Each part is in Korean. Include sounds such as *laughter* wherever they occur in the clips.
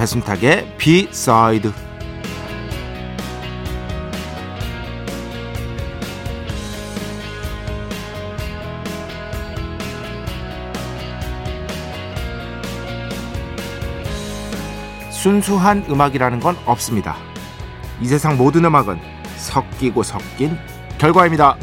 배순탁의 비사이드 순수한 음악이라는 건 없습니다. 이 세상 모든 음악은 섞이고 섞인 결과입니다.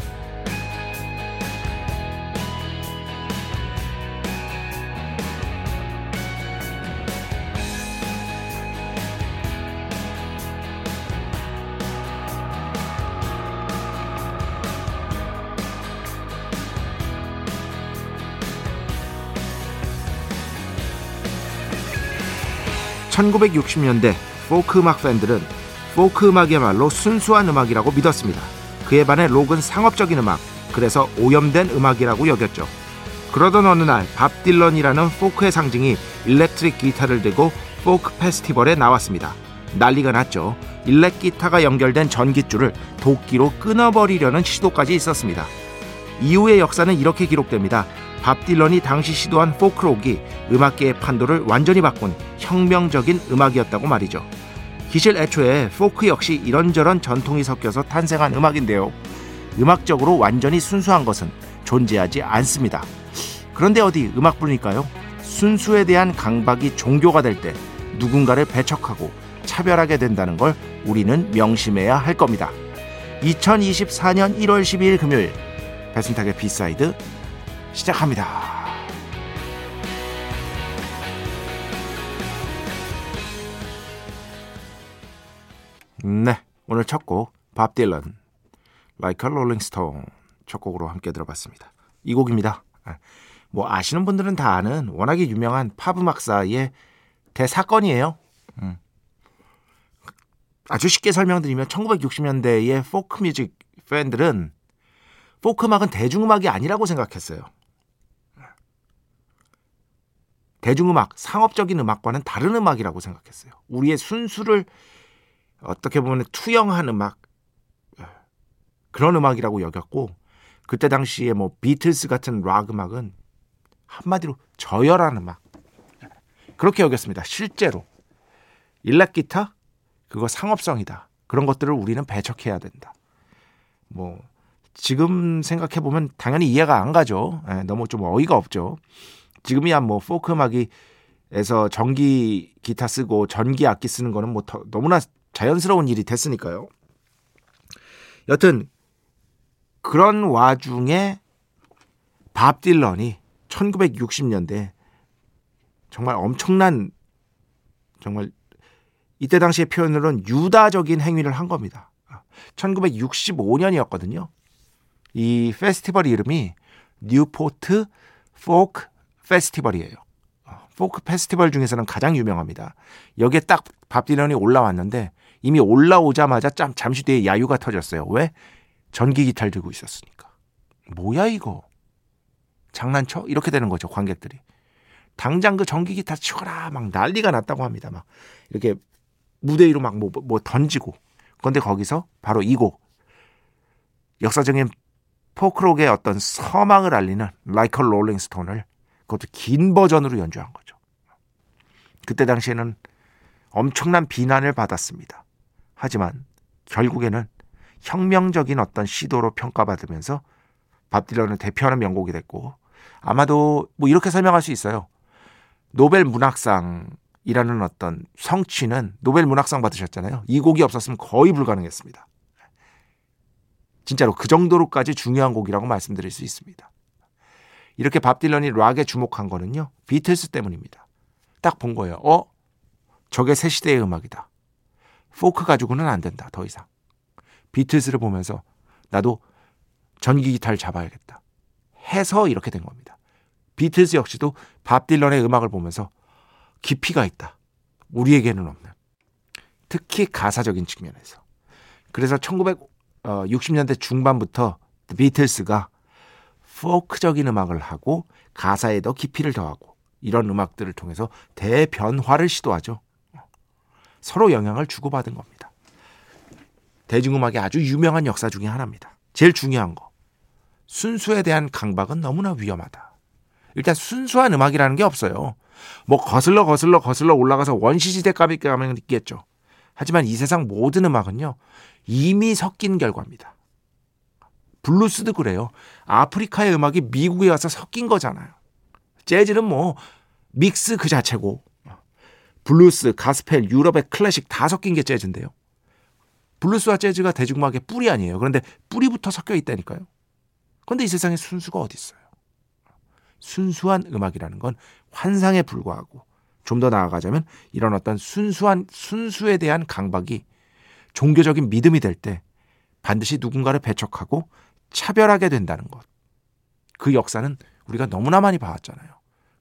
1960년대 포크 음악 팬들은 포크 음악이야말로 순수한 음악이라고 믿었습니다. 그에 반해 록은 상업적인 음악, 그래서 오염된 음악이라고 여겼죠. 그러던 어느 날 밥 딜런이라는 포크의 상징이 일렉트릭 기타를 들고 포크 페스티벌에 나왔습니다. 난리가 났죠. 일렉 기타가 연결된 전깃줄을 도끼로 끊어버리려는 시도까지 있었습니다. 이후의 역사는 이렇게 기록됩니다. 밥 딜런이 당시 시도한 포크록이 음악계의 판도를 완전히 바꾼 혁명적인 음악이었다고 말이죠. 기실 애초에 포크 역시 이런저런 전통이 섞여서 탄생한 음악인데요. 음악적으로 완전히 순수한 것은 존재하지 않습니다. 그런데 어디 음악 부르니까요. 순수에 대한 강박이 종교가 될 때 누군가를 배척하고 차별하게 된다는 걸 우리는 명심해야 할 겁니다. 2024년 1월 12일 금요일 배순탁의 B side 시작합니다. 네, 오늘 첫 곡 밥 딜런 Like a Rolling Stone 첫 곡으로 함께 들어봤습니다. 이 곡입니다. 아, 뭐 아시는 분들은 다 아는 워낙에 유명한 팝 음악사의 대사건이에요. 음. 아주 쉽게 설명드리면 1960년대의 folk music 팬들은 포크 음악은 대중음악이 아니라고 생각했어요. 대중음악, 상업적인 음악과는 다른 음악이라고 생각했어요. 우리의 순수를 어떻게 보면 투영한 음악, 그런 음악이라고 여겼고, 그때 당시에 뭐 비틀스 같은 락 음악은 한마디로 저열한 음악. 그렇게 여겼습니다. 실제로. 일렉 기타? 그거 상업성이다. 그런 것들을 우리는 배척해야 된다. 뭐, 지금 생각해 보면 당연히 이해가 안 가죠. 예, 너무 좀 어이가 없죠. 지금이야 뭐 포크 음악이에서 전기 기타 쓰고 전기 악기 쓰는 거는 뭐 더, 너무나 자연스러운 일이 됐으니까요. 여튼 그런 와중에 밥 딜런이 1960년대 정말 엄청난 정말 이때 당시의 표현으로는 유다적인 행위를 한 겁니다. 1965년이었거든요. 이 페스티벌 이름이 뉴포트 포크 페스티벌이에요. 포크 페스티벌 중에서는 가장 유명합니다. 여기에 딱 밥 딜런이 올라왔는데 이미 올라오자마자 짬, 잠시 뒤에 야유가 터졌어요. 왜? 전기 기타를 들고 있었으니까. 뭐야 이거? 장난쳐? 이렇게 되는 거죠 관객들이. 당장 그 전기 기타 치워라 막 난리가 났다고 합니다. 막 이렇게 무대 위로 막뭐 뭐 던지고. 그런데 거기서 바로 이 곡 역사적인 포크록의 어떤 서망을 알리는 Rolling Stone을 그것도 긴 버전으로 연주한 거죠. 그때 당시에는 엄청난 비난을 받았습니다. 하지만 결국에는 혁명적인 어떤 시도로 평가받으면서 밥 딜런을 대표하는 명곡이 됐고 아마도 뭐 이렇게 설명할 수 있어요. 노벨 문학상이라는 어떤 성취는 노벨 문학상 받으셨잖아요. 이 곡이 없었으면 거의 불가능했습니다. 진짜로 그 정도로까지 중요한 곡이라고 말씀드릴 수 있습니다. 이렇게 밥 딜런이 락에 주목한 거는요. 비틀스 때문입니다. 딱 본 거예요. 어? 저게 새 시대의 음악이다. 포크 가지고는 안 된다. 더 이상. 비틀스를 보면서 나도 전기 기타를 잡아야겠다. 해서 이렇게 된 겁니다. 비틀스 역시도 밥 딜런의 음악을 보면서 깊이가 있다. 우리에게는 없는. 특히 가사적인 측면에서. 그래서 1960년대 중반부터 비틀스가 포크적인 음악을 하고 가사에 더 깊이를 더하고 이런 음악들을 통해서 대변화를 시도하죠. 서로 영향을 주고받은 겁니다. 대중음악의 아주 유명한 역사 중의 하나입니다. 제일 중요한 거. 순수에 대한 강박은 너무나 위험하다. 일단 순수한 음악이라는 게 없어요. 뭐 거슬러 거슬러 거슬러 올라가서 원시시대까지 가면 있겠죠. 하지만 이 세상 모든 음악은요. 이미 섞인 결과입니다. 블루스도 그래요. 아프리카의 음악이 미국에 와서 섞인 거잖아요. 재즈는 뭐 믹스 그 자체고 블루스, 가스펠, 유럽의 클래식 다 섞인 게 재즈인데요. 블루스와 재즈가 대중음악의 뿌리 아니에요. 그런데 뿌리부터 섞여 있다니까요. 그런데 이 세상에 순수가 어디 있어요? 순수한 음악이라는 건 환상에 불과하고 좀 더 나아가자면 이런 어떤 순수한 순수에 대한 강박이 종교적인 믿음이 될 때 반드시 누군가를 배척하고 차별하게 된다는 것. 그 역사는 우리가 너무나 많이 봐왔잖아요.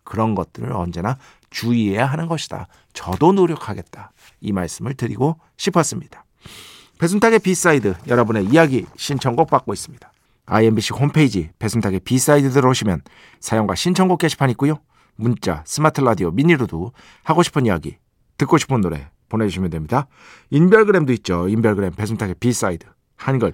그런 것들을 언제나 주의해야 하는 것이다. 저도 노력하겠다. 이 말씀을 드리고 싶었습니다. 배순탁의 B side 여러분의 이야기 신청곡 받고 있습니다. IMBC 홈페이지 배순탁의 B side 들어오시면 사연과 신청곡 게시판 있고요. 문자, 스마트 라디오, 미니로도 하고 싶은 이야기, 듣고 싶은 노래 보내주시면 됩니다. 인별그램도 있죠. 인별그램 배순탁의 B side 한글,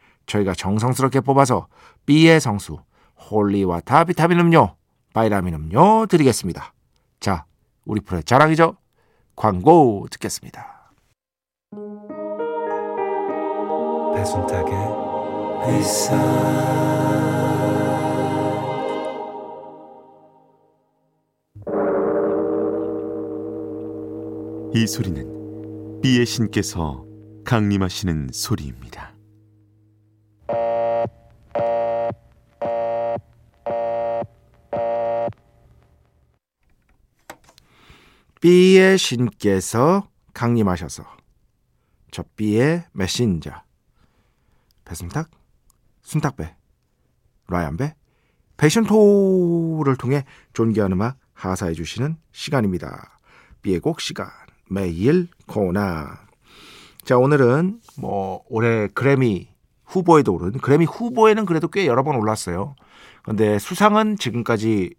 저희가 정성스럽게 뽑아서 B의 성수, holy water 비타민 음료, 바이라민 음료 드리겠습니다. 자, 우리 프로의 자랑이죠. 광고 듣겠습니다. 배순탁의 회사 이 소리는 비의 신께서 강림하시는 소리입니다. B의 신께서 강림하셔서 저 B의 메신저 배순탁, 순탁배, 라이언배, 패션토를 통해 존귀한 음악 하사해 주시는 시간입니다. B의 곡 시간 매일 코나 자 오늘은 뭐 올해 그래미 후보에도 오른 그래미 후보에는 그래도 꽤 여러 번 올랐어요. 근데 수상은 지금까지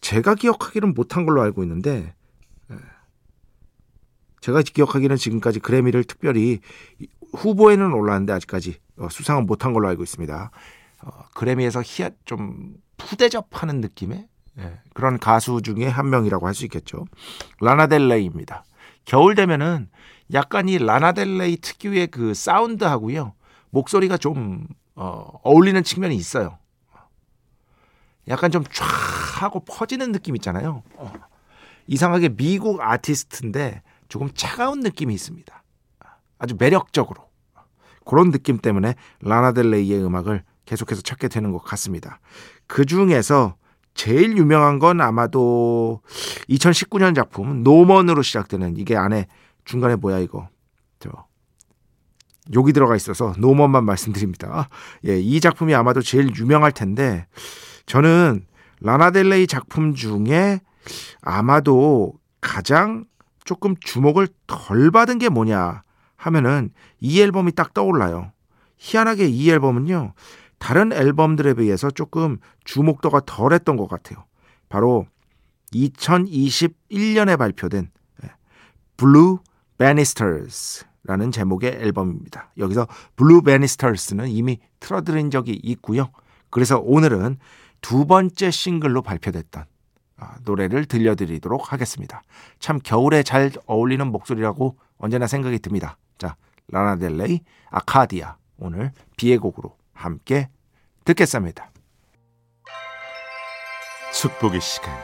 제가 기억하기는 못한 걸로 알고 있는데 예. 제가 기억하기는 지금까지 그래미를 특별히 후보에는 올랐는데 아직까지 어, 수상은 못한 걸로 알고 있습니다. 어, 그래미에서 희한 좀 푸대접하는 느낌의 예, 그런 가수 중에 한 명이라고 할 수 있겠죠. 라나델레이입니다. 겨울 되면은 약간 이 라나델레이 특유의 그 사운드하고요. 목소리가 좀 어, 어울리는 측면이 있어요. 약간 좀 쫙 하고 퍼지는 느낌 있잖아요. 어. 이상하게 미국 아티스트인데 조금 차가운 느낌이 있습니다. 아주 매력적으로. 그런 느낌 때문에 라나델레이의 음악을 계속해서 찾게 되는 것 같습니다. 그 중에서 제일 유명한 건 아마도 2019년 작품 노먼으로 시작되는 이게 안에 중간에 뭐야 이거 저 욕이 들어가 있어서 노먼만 말씀드립니다. 예, 이 작품이 아마도 제일 유명할 텐데 저는 라나델레이 작품 중에 아마도 가장 조금 주목을 덜 받은 게 뭐냐 하면은 이 앨범이 딱 떠올라요. 희한하게 이 앨범은요. 다른 앨범들에 비해서 조금 주목도가 덜 했던 것 같아요. 바로 2021년에 발표된 Blue Banisters라는 제목의 앨범입니다. 여기서 Blue Banisters는 이미 틀어드린 적이 있고요. 그래서 오늘은 두 번째 싱글로 발표됐던 아, 노래를 들려드리도록 하겠습니다. 참 겨울에 잘 어울리는 목소리라고 언제나 생각이 듭니다. 자, Lana Del Rey Arcadia 오늘 B의 곡으로 함께 듣겠습니다. 축복의 시간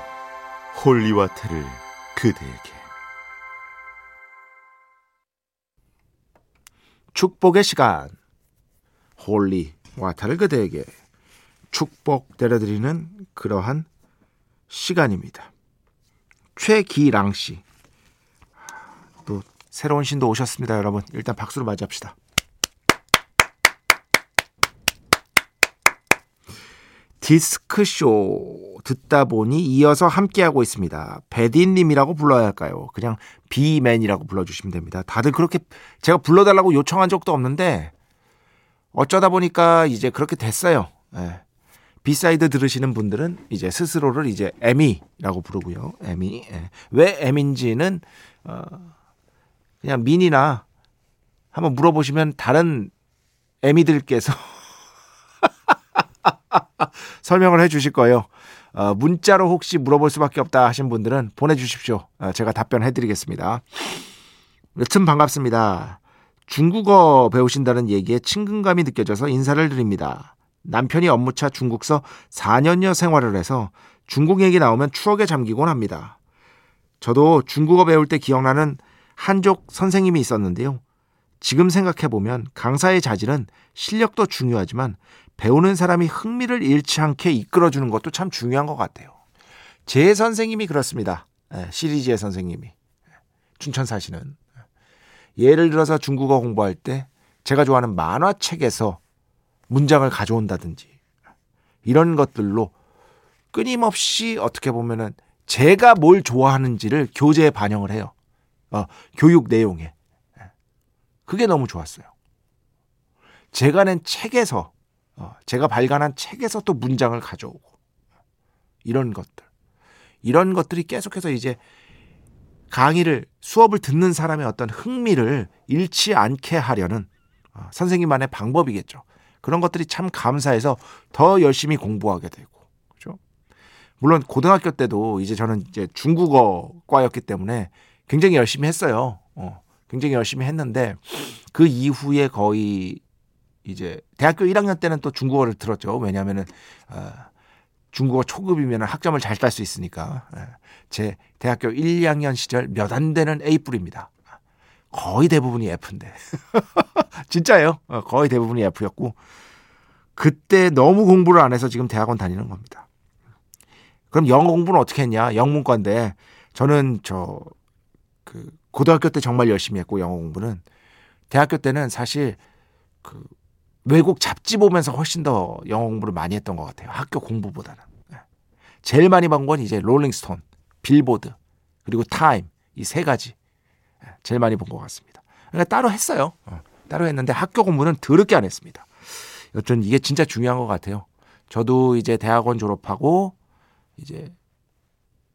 holy water를 그대에게 축복의 시간 holy water를 그대에게 축복 내려드리는 그러한 시간입니다. 최기랑 씨. 또 새로운 신도 오셨습니다, 여러분. 일단 박수로 맞이합시다. 디스크쇼 듣다 보니 이어서 함께하고 있습니다. 배디님이라고 불러야 할까요? 그냥 B맨이라고 불러주시면 됩니다. 다들 그렇게 제가 불러달라고 요청한 적도 없는데 어쩌다 보니까 이제 그렇게 됐어요. 예. B side 들으시는 분들은 이제 스스로를 이제 에미라고 부르고요. 에미. 예. 왜 에미인지는 어 그냥 민이나 한번 물어보시면 다른 에미들께서 *laughs* 설명을 해 주실 거예요. 어, 문자로 혹시 물어볼 수밖에 없다 하신 분들은 보내주십시오. 어, 제가 답변해 드리겠습니다. 여튼 반갑습니다. 중국어 배우신다는 얘기에 친근감이 느껴져서 인사를 드립니다. 남편이 업무차 중국서 4년여 생활을 해서 중국 얘기 나오면 추억에 잠기곤 합니다. 저도 중국어 배울 때 기억나는 한족 선생님이 있었는데요. 지금 생각해보면 강사의 자질은 실력도 중요하지만 배우는 사람이 흥미를 잃지 않게 이끌어주는 것도 참 중요한 것 같아요. 제 선생님이 그렇습니다. 예, 시리즈의 선생님이. 춘천 사시는. 예를 들어서 중국어 공부할 때 제가 좋아하는 만화책에서 문장을 가져온다든지 이런 것들로 끊임없이 어떻게 보면은 제가 뭘 좋아하는지를 교재에 반영을 해요. 어, 교육 내용에. 그게 너무 좋았어요. 제가 낸 책에서, 어, 제가 발간한 책에서 또 문장을 가져오고, 이런 것들. 이런 것들이 계속해서 이제 강의를, 수업을 듣는 사람의 어떤 흥미를 잃지 않게 하려는 어, 선생님만의 방법이겠죠. 그런 것들이 참 감사해서 더 열심히 공부하게 되고, 그죠? 물론 고등학교 때도 이제 저는 이제 중국어과였기 때문에 굉장히 열심히 했어요. 어, 굉장히 열심히 했는데 그 이후에 거의 이제 대학교 1학년 때는 또 중국어를 들었죠. 왜냐하면은 어, 중국어 초급이면 학점을 잘 딸 수 있으니까. 예. 제 대학교 1, 2학년 시절 몇 안 되는 A 뿔입니다. 거의 대부분이 F인데. *laughs* 진짜예요. 어, 거의 대부분이 F였고 그때 너무 공부를 안 해서 지금 대학원 다니는 겁니다. 그럼 영어 공부는 어떻게 했냐? 영문과인데 저는 저 그 고등학교 때 정말 열심히 했고 영어 공부는 대학교 때는 사실 그 외국 잡지 보면서 훨씬 더 영어 공부를 많이 했던 것 같아요. 학교 공부보다는. 예. 제일 많이 본 건 이제 롤링스톤, 빌보드, 그리고 타임 이 세 가지 예, 제일 많이 본 것 같습니다. 그러니까 따로 했어요. 어, 따로 했는데 학교 공부는 더럽게 안 했습니다. 여튼 이게 진짜 중요한 것 같아요. 저도 이제 대학원 졸업하고 이제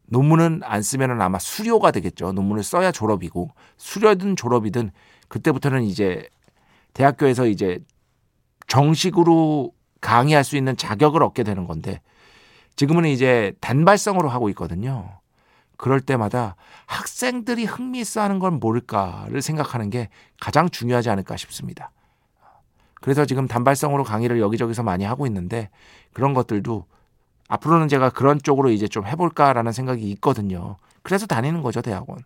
논문은 안 쓰면은 아마 수료가 되겠죠. 논문을 써야 졸업이고 수료든 졸업이든 그때부터는 이제 대학교에서 이제 정식으로 강의할 수 있는 자격을 얻게 되는 건데 지금은 이제 단발성으로 하고 있거든요. 그럴 때마다 학생들이 흥미 있어 하는 건 뭘까를 생각하는 게 가장 중요하지 않을까 싶습니다. 그래서 지금 단발성으로 강의를 여기저기서 많이 하고 있는데 그런 것들도 앞으로는 제가 그런 쪽으로 이제 좀 해볼까라는 생각이 있거든요. 그래서 다니는 거죠, 대학원.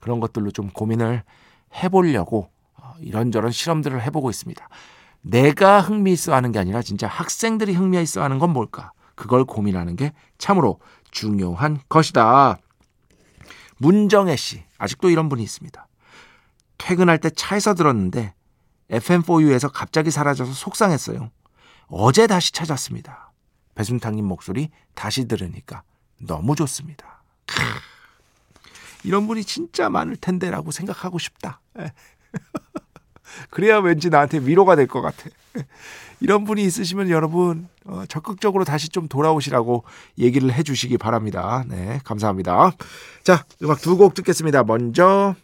그런 것들로 좀 고민을 해보려고 어, 이런저런 실험들을 해보고 있습니다. 내가 흥미 있어 하는 게 아니라 진짜 학생들이 흥미 있어 하는 건 뭘까? 그걸 고민하는 게 참으로 중요한 것이다. 문정혜 씨, 아직도 이런 분이 있습니다. 퇴근할 때 차에서 들었는데 FM4U에서 갑자기 사라져서 속상했어요. 어제 다시 찾았습니다. 배순탁님 목소리 다시 들으니까 너무 좋습니다. 크, 이런 분이 진짜 많을 텐데라고 생각하고 싶다. 예. *laughs* 그래야 왠지 나한테 위로가 될 것 같아. 이런 분이 있으시면 여러분 어, 적극적으로 다시 좀 돌아오시라고 얘기를 해주시기 바랍니다. 네, 감사합니다. 자, 음악 두 곡 듣겠습니다. 먼저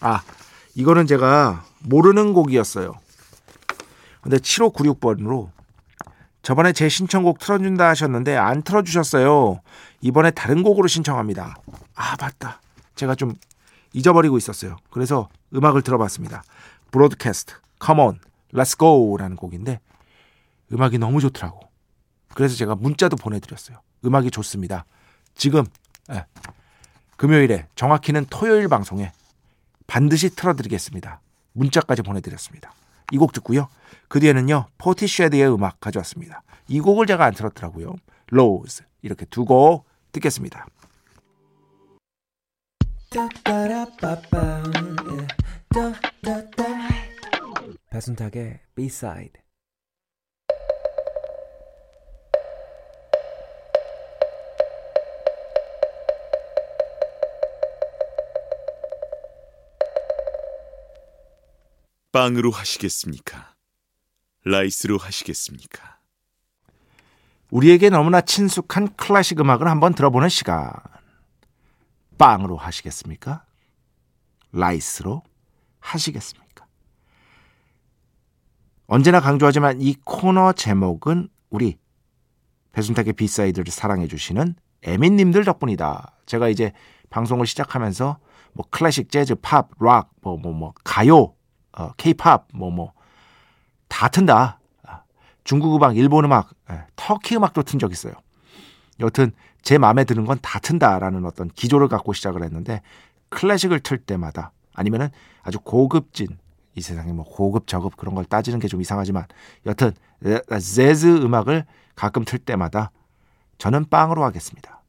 아 이거는 제가 모르는 곡이었어요. 근데 7596번으로 저번에 제 신청곡 틀어준다 하셨는데 안 틀어주셨어요. 이번에 다른 곡으로 신청합니다. 아 맞다. 제가 좀 잊어버리고 있었어요. 그래서 음악을 들어봤습니다. 브로드캐스트 on, let's go라는 곡인데 음악이 너무 좋더라고. 그래서 제가 문자도 보내드렸어요. 음악이 좋습니다. 지금 예, 금요일에 정확히는 토요일 방송에 반드시 틀어드리겠습니다. 문자까지 보내드렸습니다. 이 곡 듣고요. 그 뒤에는요 Portishead의 음악 가져왔습니다. 이 곡을 제가 안 틀었더라고요. Roads 이렇게 두 곡 듣겠습니다. 배순탁의 B-side 빵으로 하시겠습니까? rice로 하시겠습니까? 우리에게 너무나 친숙한 클래식 음악을 한번 들어보는 시간. 빵으로 하시겠습니까? rice로 하시겠습니까? 언제나 강조하지만 이 코너 제목은 우리 배순탁의 B side를 사랑해 주시는 에민님들 덕분이다. 제가 이제 방송을 시작하면서 뭐 클래식, 재즈, 팝, 락, 뭐 뭐 뭐 가요, 어, 케이팝, 뭐뭐 다 튼다. 중국 음악, 일본 음악, 예, 터키 음악도 튼 적 있어요. 여튼 제 마음에 드는 건 다 튼다라는 어떤 기조를 갖고 시작을 했는데 클래식을 틀 때마다 아니면은 아주 고급진 이 세상에 뭐 고급 저급 그런 걸 따지는 게 좀 이상하지만 여튼 재즈 음악을 가끔 틀 때마다 저는 빵으로 하겠습니다.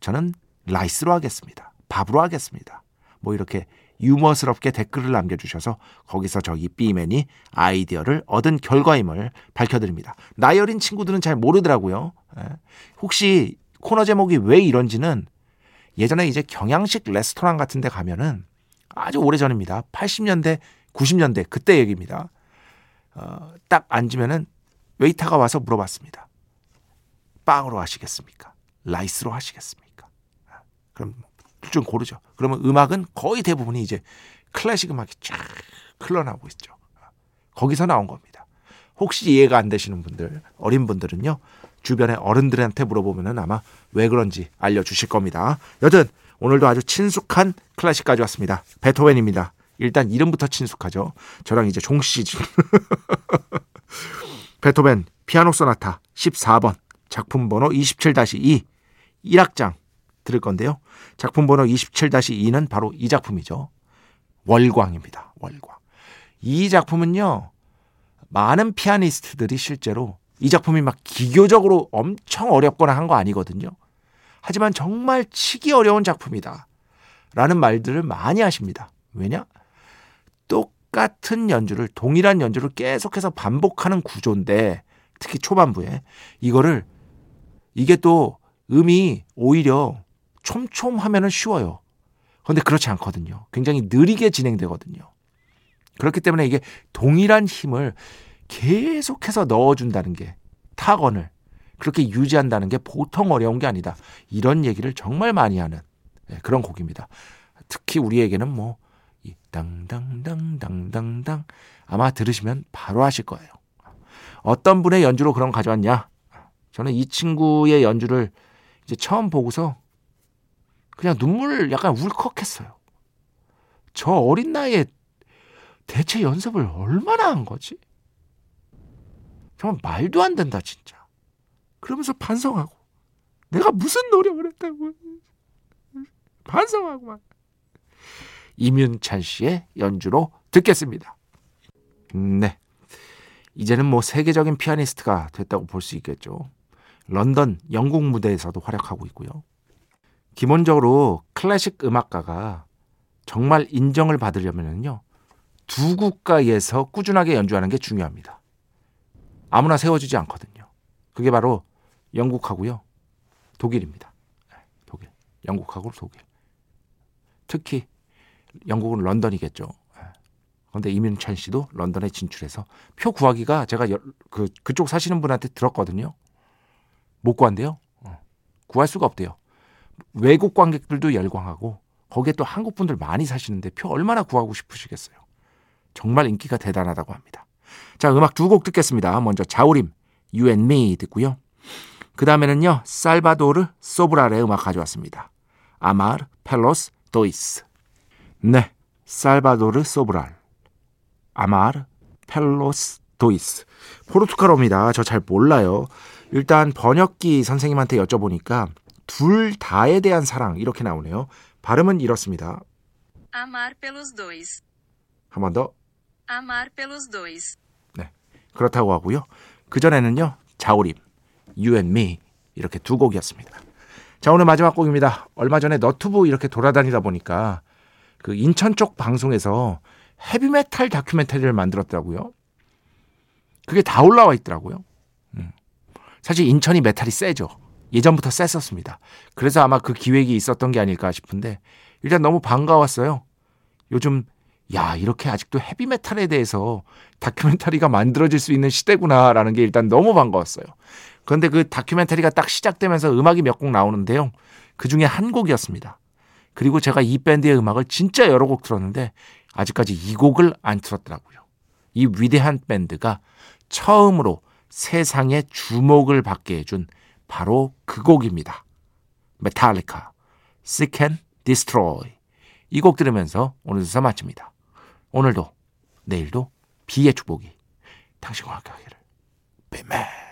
저는 라이스로 하겠습니다. 밥으로 하겠습니다. 뭐 이렇게 유머스럽게 댓글을 남겨주셔서 거기서 저기 B맨이 아이디어를 얻은 결과임을 밝혀드립니다. 어린 친구들은 잘 모르더라고요. 예. 혹시 코너 제목이 왜 이런지는 예전에 이제 경양식 레스토랑 같은 데 가면은 아주 오래 전입니다. 80년대, 90년대 그때 얘기입니다. 어, 딱 앉으면은 웨이터가 와서 물어봤습니다. 빵으로 하시겠습니까? rice로 하시겠습니까? 아, 그럼 좀 고르죠. 그러면 음악은 거의 대부분이 이제 클래식 음악이 쫙 흘러나오고 있죠. 거기서 나온 겁니다. 혹시 이해가 안 되시는 분들, 어린 분들은요, 주변의 어른들한테 물어보면은 아마 왜 그런지 알려주실 겁니다. 여튼, 오늘도 아주 친숙한 클래식 가져왔습니다. 베토벤입니다. 일단 이름부터 친숙하죠. 저랑 이제 종씨. *laughs* 베토벤 피아노 소나타 14번 작품 번호 27-2 1악장 들을 건데요. 작품 번호 27-2는 바로 이 작품이죠. 월광입니다. 월광. 이 작품은요. 많은 피아니스트들이 실제로 이 작품이 막 기교적으로 엄청 어렵거나 한 거 아니거든요. 하지만 정말 치기 어려운 작품이다. 라는 말들을 많이 하십니다. 왜냐? 똑같은 연주를, 동일한 연주를 계속해서 반복하는 구조인데, 특히 초반부에, 이거를, 이게 또 음이 오히려 촘촘하면 쉬워요. 그런데 그렇지 않거든요. 굉장히 느리게 진행되거든요. 그렇기 때문에 이게 동일한 힘을 계속해서 넣어준다는 게 타건을 그렇게 유지한다는 게 보통 어려운 게 아니다. 이런 얘기를 정말 많이 하는 네, 그런 곡입니다. 특히 우리에게는 뭐, 이 당당당당당당 아마 들으시면 바로 하실 거예요. 어떤 분의 연주로 그런 가져왔냐? 저는 이 친구의 연주를 이제 처음 보고서 그냥 눈물 약간 울컥했어요. 저 어린 나이에 대체 연습을 얼마나 한 거지? 정말 말도 안 된다, 진짜. 그러면서 반성하고. 내가 무슨 노력을 했다고. 반성하고 막. 이윤찬 씨의 연주로 듣겠습니다. 네. 이제는 뭐 세계적인 피아니스트가 됐다고 볼 수 있겠죠. 런던, 영국 무대에서도 활약하고 있고요. 기본적으로 클래식 음악가가 정말 인정을 받으려면요. 두 국가에서 꾸준하게 연주하는 게 중요합니다. 아무나 세워주지 않거든요. 그게 바로 영국하고요. 독일입니다. 네, 독일. 영국하고 독일. 특히 영국은 런던이겠죠. 그런데 이민찬 씨도 런던에 진출해서 표 구하기가 제가 그 그쪽 사시는 분한테 들었거든요. 못 구한대요. 어. 구할 수가 없대요. 외국 관객들도 열광하고 거기에 또 한국 분들 많이 사시는데 표 얼마나 구하고 싶으시겠어요. 정말 인기가 대단하다고 합니다. 자, 음악 두 곡 듣겠습니다. 먼저 자우림, You and Me 듣고요. 그 다음에는요, 살바도르 소브랄의 음악 가져왔습니다. Amar pelos dois. 네, 살바도르 소브랄. Amar pelos dois. 포르투갈어입니다. 저 잘 몰라요. 일단 번역기 선생님한테 여쭤보니까 둘 다에 대한 사랑 이렇게 나오네요. 발음은 이렇습니다. Amar pelos dois. 한 번 더. Amar pelos dois. 네. 그렇다고 하고요. 그전에는요. 자우림, You and Me 이렇게 두 곡이었습니다. 자, 오늘 마지막 곡입니다. 얼마 전에 너튜브 이렇게 돌아다니다 보니까 그 인천 쪽 방송에서 헤비메탈 다큐멘터리를 만들었더라고요. 그게 다 올라와 있더라고요. 음. 사실 인천이 메탈이 세죠. 예전부터 셌었습니다. 그래서 아마 그 기획이 있었던 게 아닐까 싶은데 일단 너무 반가웠어요. 요즘 야 이렇게 아직도 헤비메탈에 대해서 다큐멘터리가 만들어질 수 있는 시대구나라는 게 일단 너무 반가웠어요. 그런데 그 다큐멘터리가 딱 시작되면서 음악이 몇 곡 나오는데요. 그 중에 한 곡이었습니다. 그리고 제가 이 밴드의 음악을 진짜 여러 곡 들었는데 아직까지 이 곡을 안 들었더라고요. 이 위대한 밴드가 처음으로 세상의 주목을 받게 해준 바로 그 곡입니다. 메탈리카, Seek and Destroy. 이 곡 들으면서 오늘 수사 마칩니다. 오늘도 내일도 비의 축복이 당신과 함께 하기를. 뱀맨.